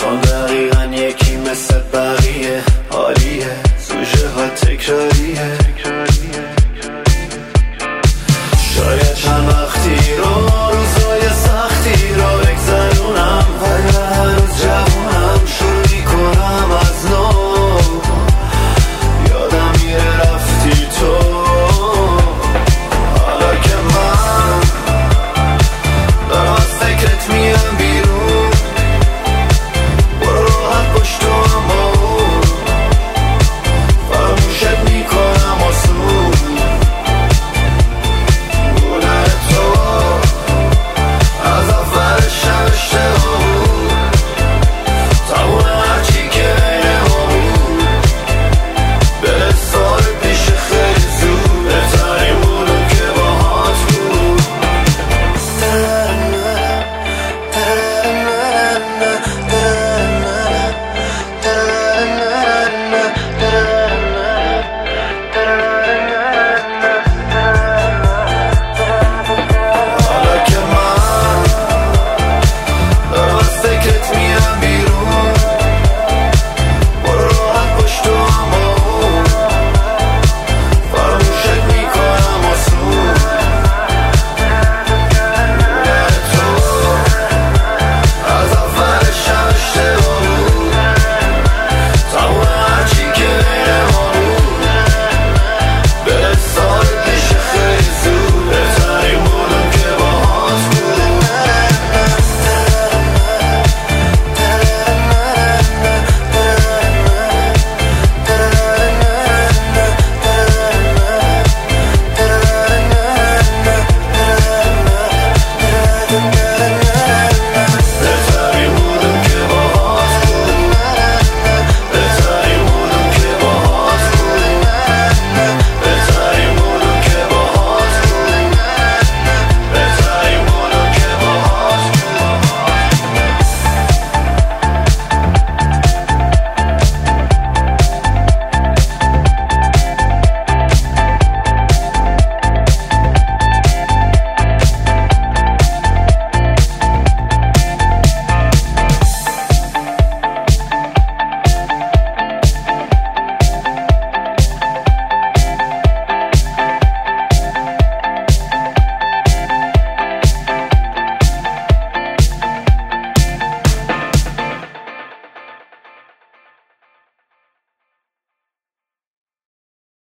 تو دقیقا یکی مثل بقیه. حالیه سوژه ها تکراریه.